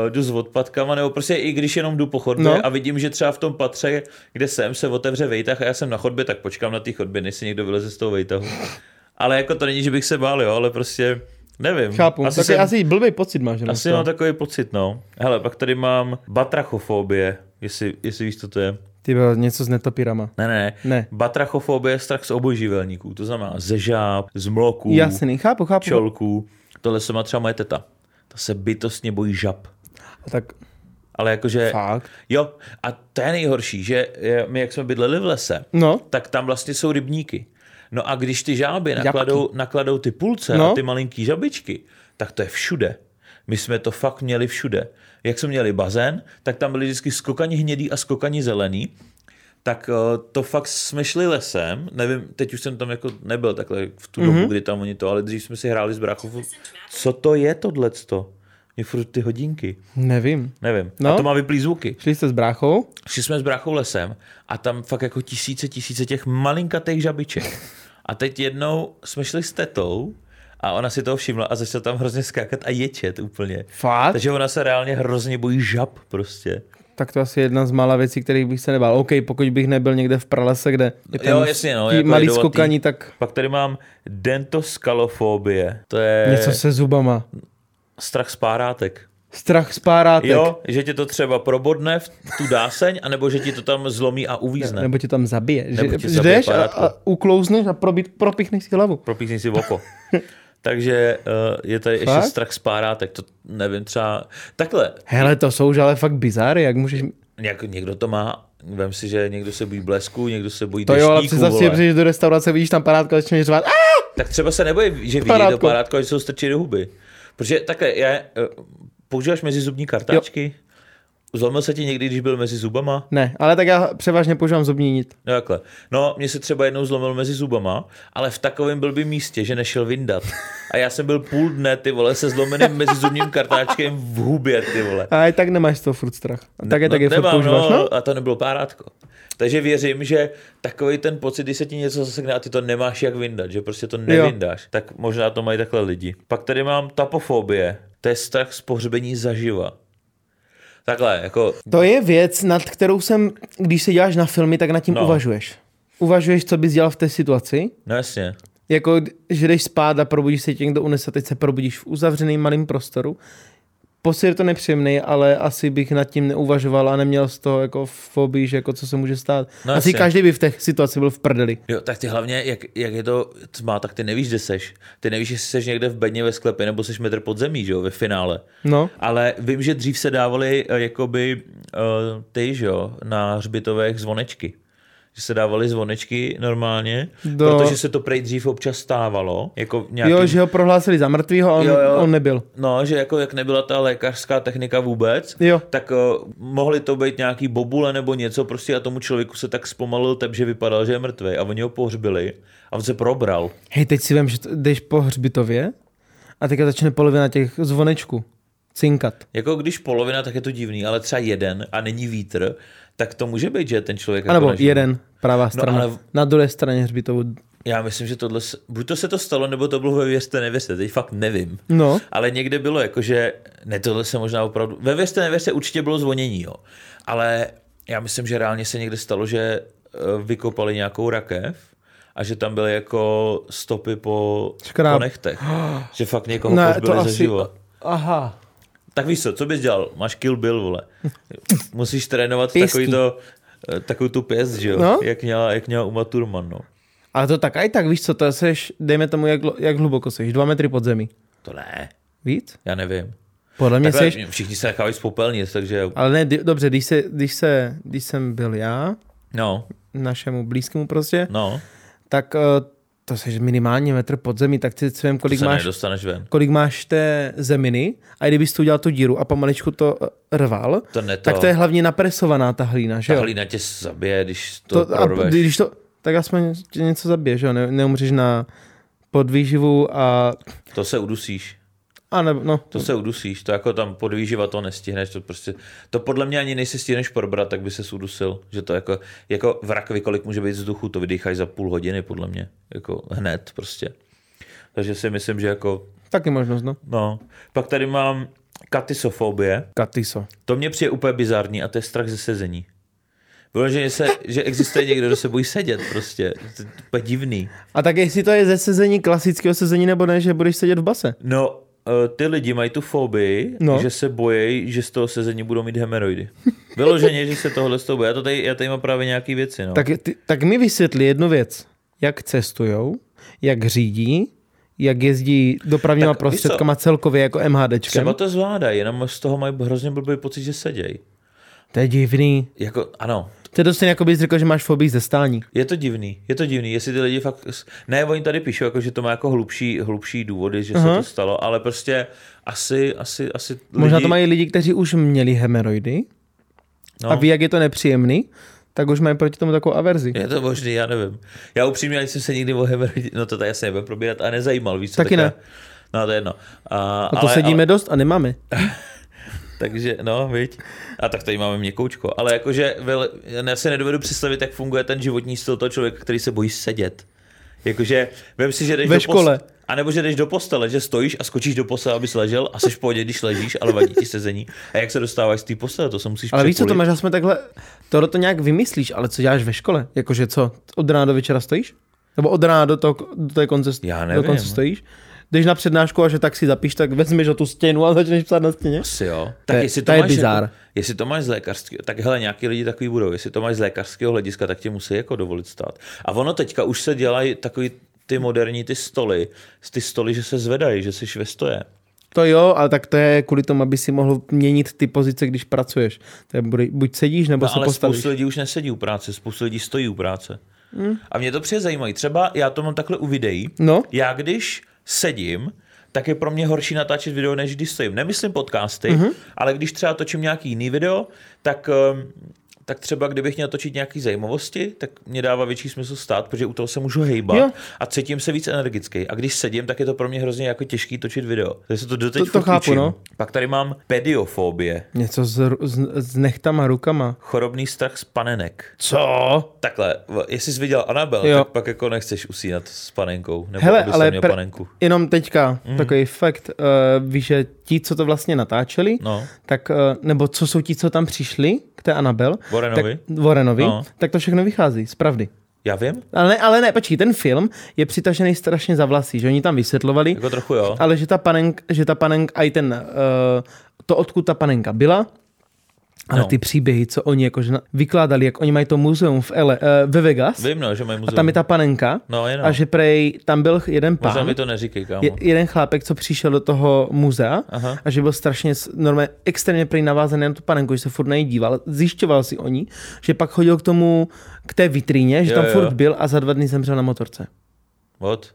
uh, jdu s odpadkama, nebo prostě i když jenom jdu po chodbě No. a vidím, že třeba v tom patře, kde jsem, se otevře vejtah a já jsem na chodbě, tak počkám na té chodbě, než si někdo vyleze z toho vejtahu. Ale jako to není, že bych se bál, jo, ale prostě nevím. Chápu, Asi, jsem, asi blbý pocit máš. asi mám takový pocit, no. Hele, pak tady mám batrachofobie, jestli, jestli víš, co to je. Ty bylo něco s netopírama. Ne, ne, Ne. Batrachofobie je strach z obojživelníků, to znamená ze žáb, z mloků, Jasný, chápu, chápu. čolků. Tohle se má třeba moje teta. Ta se bytostně bojí žab. Tak Ale jakože... fakt. Jo, a to je nejhorší, že my, jak jsme bydleli v lese, No, tak tam vlastně jsou rybníky. No a když ty žáby nakladou, nakladou ty pulce No. a ty malinký žabičky, tak to je všude. My jsme to fakt měli všude. Jak jsme měli bazén, tak tam byli vždycky skokani hnědý a skokani zelený. Tak eh, to fakt jsme šli lesem, nevím, teď už jsem tam jako nebyl takhle v tu dobu, kdy tam oni to, ale dřív jsme si hráli s bráchou. Co to je tohleto? Mě furt ty hodinky. nevím. Nevím. No. A to má vyplý zvuky. Šli jste s bráchou? Šli jsme s bráchou lesem a tam fakt jako tisíce, tisíce těch malinkatých žabiček. A teď jednou jsme šli s tetou a ona si toho všimla a začala tam hrozně skákat a ječet úplně. Fakt? Takže ona se reálně hrozně bojí žab prostě. Tak to asi je jedna z mála věcí, kterých bych se nebál. OK, pokud bych nebyl někde v pralese, kde je ten Jo, jasně, no, jako malý skokaní, tak Pak tady mám dentoskalofobie. To je něco se zubama. strach z párátek. Strach z párátek. Jo, že tě to třeba probodne v tu dáseň, anebo že ti to tam zlomí a uvízne. Nebo tě tam zabije. Nebo Že, tě zabije jdeš a, párátko. a uklouzneš a probít, propichneš si hlavu. propíchni si oko. Takže uh, je tady ještě Fakt? strach z párátek, to nevím, třeba takhle, Hele, to jsou už ale fakt bizáry, jak můžeš... nějak, někdo to má, vem si, že někdo se bojí blesku, někdo se bojí To jo, ale představ si, že do restaurace, vidíš tam parátko a začneš řvát. Tak třeba se nebojí, že vidí Párátko. to párátko, a že se ho strčí do huby. Protože takhle, je, uh, používáš mezizubní kartáčky? Zlomil se ti někdy, když byl mezi zubama? Ne, ale tak já převážně používám zubní nit. No takhle. No, mě se třeba jednou zlomil mezi zubama, ale v takovém blbým místě, že nešel vyndat. A já jsem byl půl dne, ty vole, se zlomeným mezizubním kartáčkem v hubě, ty vole. A i tak nemáš toho furt strach. A tak je no, tak je furt nemám, používáš, no, no? A to nebylo párátko. Takže věřím, že takový ten pocit, když se ti něco zasekne a ty to nemáš jak vyndat, že prostě to nevyndáš, tak možná to mají takhle lidi. Pak tady mám tapofobie. To je strach z pohřbení zaživa. Takhle, jako To je věc, nad kterou jsem, když se děláš na filmy, tak nad tím No. uvažuješ. Uvažuješ, co bys dělal v té situaci? No jasně. Jako, že jdeš spát a probudíš se tě někdo unese, teď se probudíš v uzavřeném malém prostoru. Pocit je to nepříjemný, ale asi bych nad tím neuvažoval a neměl z toho jako fobii, že jako co se může stát. No asi jasně. každý by v té situaci byl v prdeli. Jo, tak ty hlavně, jak, jak je to tma, tak ty nevíš, kde seš. Ty nevíš, jestli seš někde v bedně ve sklepě, nebo seš metr pod zemí, že jo, ve finále. No, Ale vím, že dřív se dávaly eh, jakoby uh, ty, že jo, na hřbitovech zvonečky. Že se dávaly zvonečky normálně, Do- protože se to prej dřív občas stávalo, jako nějaký... Jo, že ho prohlásili za mrtvýho a on, Jo, jo. on nebyl. No, že jako jak nebyla ta lékařská technika vůbec, Jo. tak uh, mohly to být nějaký bobule nebo něco prostě a tomu člověku se tak zpomalil tep, že vypadal, že je mrtvý a oni ho pohřbili a on se probral. Hej, teď si vím, že jdeš po hřbitově a teďka začne polovina těch zvonečků cinkat. Jako když polovina, tak je to divný, ale třeba jeden a není vítr, tak to může být, že ten člověk A jako nežil. jeden, pravá strana. ale- Na druhé straně hřbitovu. Já myslím, že tohle, buď to se to stalo, nebo to bylo ve Věřte, nevěřte, teď fakt nevím. No, Ale někde bylo jako, že ne, tohle se možná opravdu, ve Věřte, nevěřte určitě bylo zvonění, jo. Ale já myslím, že reálně se někde stalo, že eh, vykopali nějakou rakev a že tam byly jako stopy po, Škráb. po nechtech. že fakt někoho ne, pohřbili to ze živa. Aha. Tak víš co, co bys dělal? Máš Kill Bill, vole. Musíš trénovat Pěstí. takový to, eh, takovou tu pěst, že jo? No. Jak, měla, jak měla Uma Thurman, no. Ale to tak aj tak, víš co, to seš, dejme tomu, jak, jak hluboko seš, dva metry pod zemí. To ne, Víc? já nevím. Podle mě Takhle, seš, všichni se nechávají z popelnic, takže ale ne, di- dobře, když, se, když, se, když jsem byl já, no, našemu blízkému prostě, no, tak uh, to seš minimálně metr pod zemí, tak si svém, to kolik se máš, ven. kolik máš té zeminy a kdybys tu udělal tu díru a pomaličku to eh, rval, To to. tak to je hlavně napresovaná ta hlína, že Ta jo? hlína tě zabije, když to, To, a prorveš. když to, tak aspoň tě něco zabije, že jo? Ne, neumřeš na podvýživu a, To se udusíš. A ne, no, To se udusíš, to jako tam podvýživa to nestihneš, to prostě, to podle mě ani nejsi stihneš probrat, tak by se udusil, že to jako, jako v rakvi, kolik může být vzduchu, to vydýcháš za půl hodiny, podle mě, jako hned prostě. Takže si myslím, že jako, taky možnost, no. no. Pak tady mám katysofobie, Katiso. to mě přijde úplně bizarní a to je strach ze sezení. Vyloženě se, že existuje někdo, kdo se bojí sedět prostě, to je divný. A tak jestli to je ze sezení klasického sezení, nebo ne, že budeš sedět v base. No, ty lidi mají tu fobii, No. že se bojí, že z toho sezení budou mít hemeroidy. Vyloženě, že se tohle z toho bojí. Já, to tady, já tady mám právě nějaký věci. No. Tak, ty, tak mi vysvětli jednu věc. Jak cestujou, jak řídí, jak jezdí dopravníma Tak prostředkama celkově jako MHDčkem. Třeba to zvládají, jenom z toho mají hrozně blbý pocit, že sedějí. To je divný. Jako, ano, To je dost jako bys řekl, že máš fobii ze stání. je to divný, je to divný, jestli ty lidi fakt, ne, oni tady píšou, jako, že to má jako hlubší, hlubší důvody, že Aha. se to stalo, ale prostě asi, asi, asi Možná lidi, to mají lidi, kteří už měli hemeroidy no, a ví, jak je to nepříjemný, tak už mají proti tomu takovou averzi. Je to možný, já nevím. Já upřímně ani jsem se nikdy o hemeroidě, no to tady asi nebudeme probírat, a nezajímal, víš co, Taky tak ne. já- No to je jedno. A, A to sedíme dost a nemáme. Takže, no, viď. A tak tady máme měkoučko. Ale jakože, já si nedovedu představit, jak funguje ten životní styl toho člověka, který se bojí sedět. Jakože, vem si, že jdeš Ve do škole. Post- a nebo že jdeš do postele, že stojíš a skočíš do postele, abys ležel a seš v pohodě, když ležíš, ale vadí ti sezení. A jak se dostáváš z té postele, to se musíš Ale víš co, to překulit. máš aspoň takhle, tohle to nějak vymyslíš, ale co děláš ve škole? Jakože co, od rána do večera stojíš? Nebo od rána do, toho, do té konce, Já do nevím. konce stojíš? Jdeš na přednášku a že tak si zapíš, tak vezmeš o tu stěnu a začneš psát na stěně? Asi jo. To Tak je- jestli to to, je máš, bizár. Jako, jestli to máš z lékařského, tak hele, nějaký lidi takový budou. Jestli to máš z lékařského hlediska, tak tě musí jako dovolit stát. A ono teďka už se dělají takový ty moderní ty stoly, ty stoly, že se zvedají, že jsi ve stoje. To jo, ale tak to je kvůli tomu, aby si mohl měnit ty pozice, když pracuješ. To je, buď- buď sedíš, nebo No, se ale postavíš. spoustu lidí už nesedí u práce, spoustu lidí stojí u práce. Hmm. A mě to přijde zajímavé. Třeba já to mám takhle u videí. No, Já když sedím, tak je pro mě horší natáčet video, než když stojím. Nemyslím podcasty, Mhm. mm-hmm. ale když třeba točím nějaký jiný video, tak, ehm, tak třeba kdybych měl točit nějaký zajímavosti, tak mě dává větší smysl stát, protože u toho se můžu hejbat Jo. a cítím se víc energický. A když sedím, tak je to pro mě hrozně jako těžký točit video. Takže se to doteď To- to chápu, učím. no. Pak tady mám pediofobie, něco s, s, s nechtama, rukama. chorobný strach z panenek. Co? Takhle, jestli jsi viděl Anabel, Jo. tak pak jako nechceš usínat s panenkou, nebo Hele, ale měl pr- panenku. jenom teďka mm. takový fakt, uh, víš, že ti, co to vlastně natáčeli, No. tak, uh, nebo co jsou ti, co tam přišli k té Anabel, Warrenovi? tak, Warrenovi, No. tak to všechno vychází z pravdy. Já vím, Ale ne, ale ne, počkej, ten film je přitažený strašně za vlasy, že oni tam vysvětlovali, jako trochu jo. ale že ta panenka, že ta panenka, i ten, uh, to odkud ta panenka byla, Ale No. ty příběhy, co oni jakože vykládali, jak oni mají to muzeum v LA, uh, ve Vegas, Vím, no, že mají a muzeum. tam je ta panenka, No, jenom. a že prej tam byl jeden Možná pán, mi to neříkej, kámo. je, jeden chlápek, co přišel do toho muzea Aha. a že byl strašně normálně extrémně prý navázaný na tu panenku, že se furt na ní díval, zjišťoval si o ní, že pak chodil k tomu, k té vitríně, že Jo, tam jo. furt byl a za dva dny zemřel na motorce. What?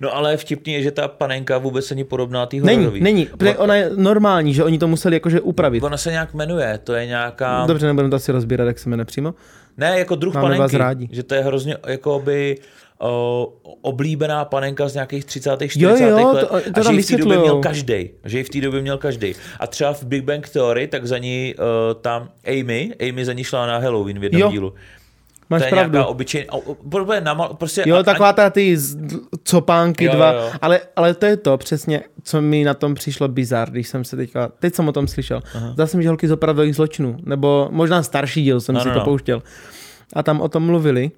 No ale vtipný je, že ta panenka vůbec není podobná té Není, hororový. není, protože ona je normální, že oni to museli jakože upravit. Ona se nějak jmenuje, to je nějaká... Dobře, nebudeme to asi rozbírat, jak se jmenuje přímo. Ne, jako druh Máme vás panenky. rádi. Že to je hrozně jakoby o, oblíbená panenka z nějakých 30. 40. Jo, jo, let. to- to a že ji v té době měl každý. Že ji v té době měl každý. A třeba v Big Bang Theory, tak za ní uh, tam Amy, Amy za ní šla na Halloween v jednom Jo, dílu. Máš to je pravdu. nějaká obyčejná, prostě, namal, prostě Jo, taková ta ty z- copánky Jo, dva, jo, jo. Ale, ale to je to přesně, co mi na tom přišlo bizar, když jsem se teďka, teď jsem o tom slyšel. Zdá se mi, že holky z opravdových zločinů, nebo možná starší díl jsem No, si no, to no. pouštěl. A tam o tom mluvili,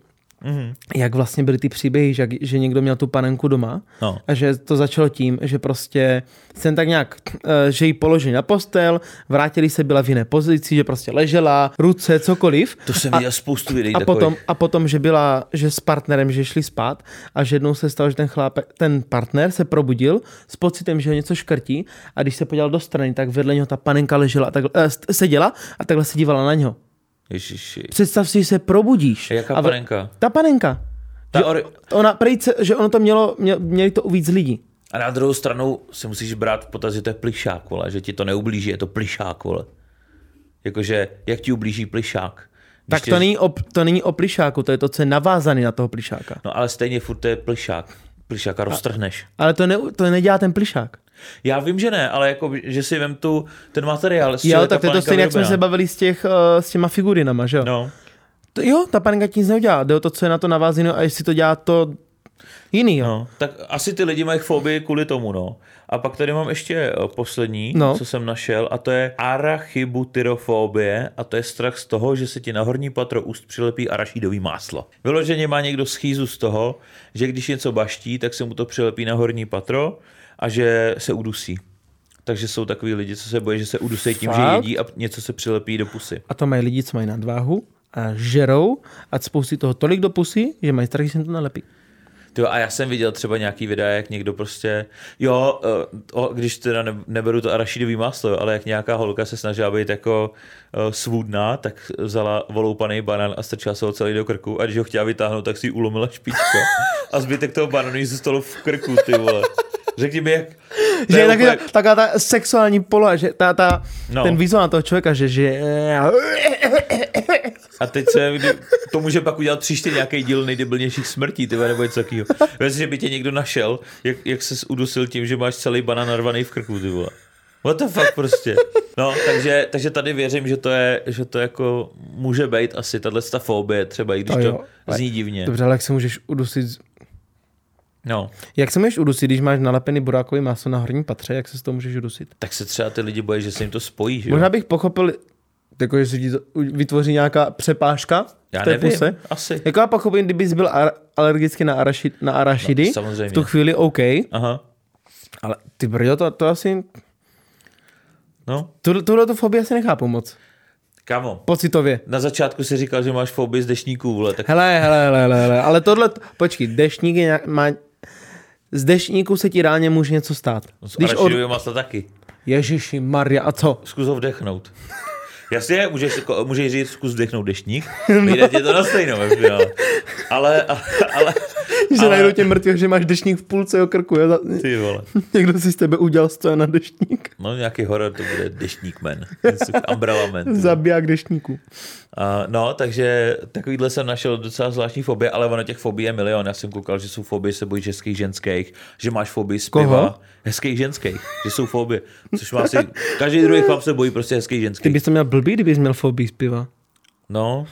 Mhm. jak vlastně byly ty příběhy, že, že někdo měl tu panenku doma No. a že to začalo tím, že prostě jsem tak nějak, eh, že ji položili na postel, vrátili se, byla v jiné pozici, že prostě ležela, ruce, cokoliv. To jsem viděl spoustu videí A potom, a potom, že byla, že s partnerem, že šli spát a že jednou se stalo, že ten chlápek, ten partner se probudil s pocitem, že ho něco škrtí a když se podíval do strany, tak vedle něho ta panenka ležela a takhle, eh, seděla a takhle se dívala na něho. Ježiši. Představ si, že se probudíš. Jaká a v- panenka? Ta panenka. Ta že, ori- ona, prejce, že ono to mělo, mě, měli to víc lidí. A na druhou stranu si musíš brát v potaz, že to je plišák, vole, že ti to neublíží, je to plišák, vole. Jakože, jak ti ublíží plišák? Když Tak tě- to není, o, to není o plišáku, to je to, co je navázaný na toho plišáka. No ale stejně furt to je plišák. Plišáka roztrhneš. Ale to, ne, to nedělá ten plišák. Já vím, že ne, ale jako, že si vem tu, ten materiál. Jo, tak to je to stejně, jak jsme se bavili s, těch, uh, s těma figurinama, že jo? No, To, jo, ta panenka ti nic neudělá. Jde o to, co je na to navázáno a jestli to dělá to jiný. Jo. no, tak asi ty lidi mají fobii kvůli tomu, no. A pak tady mám ještě eh, poslední, No. co jsem našel, a to je arachibutyrofobie, a to je strach z toho, že se ti na horní patro úst přilepí arašidový máslo. Vyloženě má někdo schýzu z toho, že když něco baští, tak se mu to přilepí na horní patro a že se udusí. Takže jsou takový lidi, co se bojí, že se udusí tím, že Fakt? jedí a něco se přilepí do pusy. A to mají lidi, co mají nadváhu a žerou a spousty toho tolik do pusy, že mají strach, že se jim to nalepí. Tyjo, a já jsem viděl třeba nějaký videa, jak někdo prostě, jo, eh, o, když teda ne, neberu to arašidový máslo, ale jak nějaká holka se snažila být jako uh, svůdná, tak vzala voloupaný banán a strčila se ho celý do krku a když ho chtěla vytáhnout, tak si ji ulomila špička a zbytek toho banánu jí zůstalo v krku, ty vole. Řekni mi, jak... to Že je taky úplně- ta, taková ta sexuální poloha, že ta, ta, No. ten vizuál toho člověka, že, že A teď se, kdy, to může pak udělat příště nějaký díl nejdebilnějších smrtí, ty vole, nebo něco takového. Vem si, že by tě někdo našel, jak, jak se udusil tím, že máš celý banán narvaný v krku, ty vole. What the fuck prostě. No, takže, takže tady věřím, že to je, že to jako může být asi tahle ta fobie třeba, i když To to, zní divně. Dobře, ale jak se můžeš udusit, No, jak se můžeš udusit, když máš nalepený burákový maso na horním patře, jak se z toho můžeš udusit? tak se třeba ty lidi bojí, že se jim to spojí, že jo? Možná bych pochopil, jako že se ti vytvoří nějaká přepážka Já v té nevím, puse. asi. Jako já pochopím, kdybys byl ar- alergický na, araši, na arašidy, No, samozřejmě. v tu chvíli OK, Aha, ale ty brjo, to, to asi, no, tuhle, tuhle tu fobii asi nechápu moc. kamo. Pocitově. Na začátku si říkal, že máš fobii z dešníků, vole, tak Hele, hele, hele, hele, hele, ale tohle, počkej, deštník je nějak, má, z deštníku se ti reálně může něco stát. z Když od... masla taky. Ježiši Maria, a co? Zkus ho vdechnout. Jasně, můžeš, můžeš říct, zkus vdechnout deštník, vyjde ti to na stejno ve finále. Ale, ale, ale, Že ale- najdou tě mrtvých, že máš deštník v půlce jeho krku. Jo? ty vole. Někdo si z tebe udělal stoja na deštník. No nějaký horor, to bude deštník man. Umbrella ty vole. Zabiják deštníku. A, no, takže takovýhle jsem našel docela zvláštní fobie, ale ono těch fobii je milion. Já jsem koukal, že jsou fobie, se bojíš hezkých ženských, že máš fobii z Koho? piva. Hezkých ženských, že jsou fobie. Což má asi, každý druhý chlap se bojí prostě hezkých Ty ženských. bys to měl blbý, kdybys měl fobii z piva. No,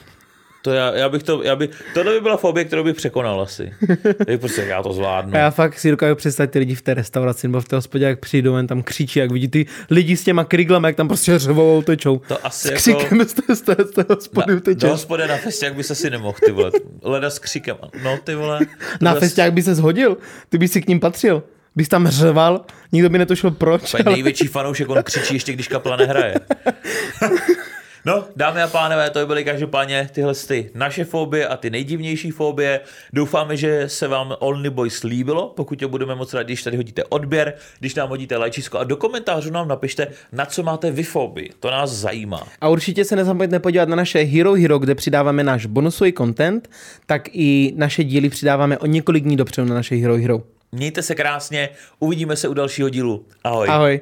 to já, já bych to, já by, tohle by byla fobie, kterou bych překonal asi. Tak prostě já to zvládnu. A já fakt si dokážu představit ty lidi v té restauraci nebo v té hospodě, jak přijdou, jen tam křičí, jak vidí ty lidi s těma kriglama, jak tam prostě řvou a utečou. To asi S jako- křikem té, z té, z té hospody Na, do hospody na festě, jak by se si nemohl, ty vole. Leda s křikem. No, ty vole. Na Zas- festě, jak by se shodil, ty by si k ním patřil. bys tam řval, nikdo by netušil proč. Je největší fanoušek, on křičí ještě, když kapela nehraje. No, dámy a pánové, to byly každopádně tyhle ty naše fobie a ty nejdivnější fobie. Doufáme, že se vám Only Boys líbilo. Pokud to budeme moc rádi, když tady hodíte odběr, když nám hodíte lajčisko a do komentářů nám napište, na co máte vy fobii. To nás zajímá. A určitě se nezapomeňte podívat na naše Hero Hero, kde přidáváme náš bonusový content, tak i naše díly přidáváme o několik dní dopředu na naše Hero Hero. Mějte se krásně, uvidíme se u dalšího dílu. Ahoj. Ahoj.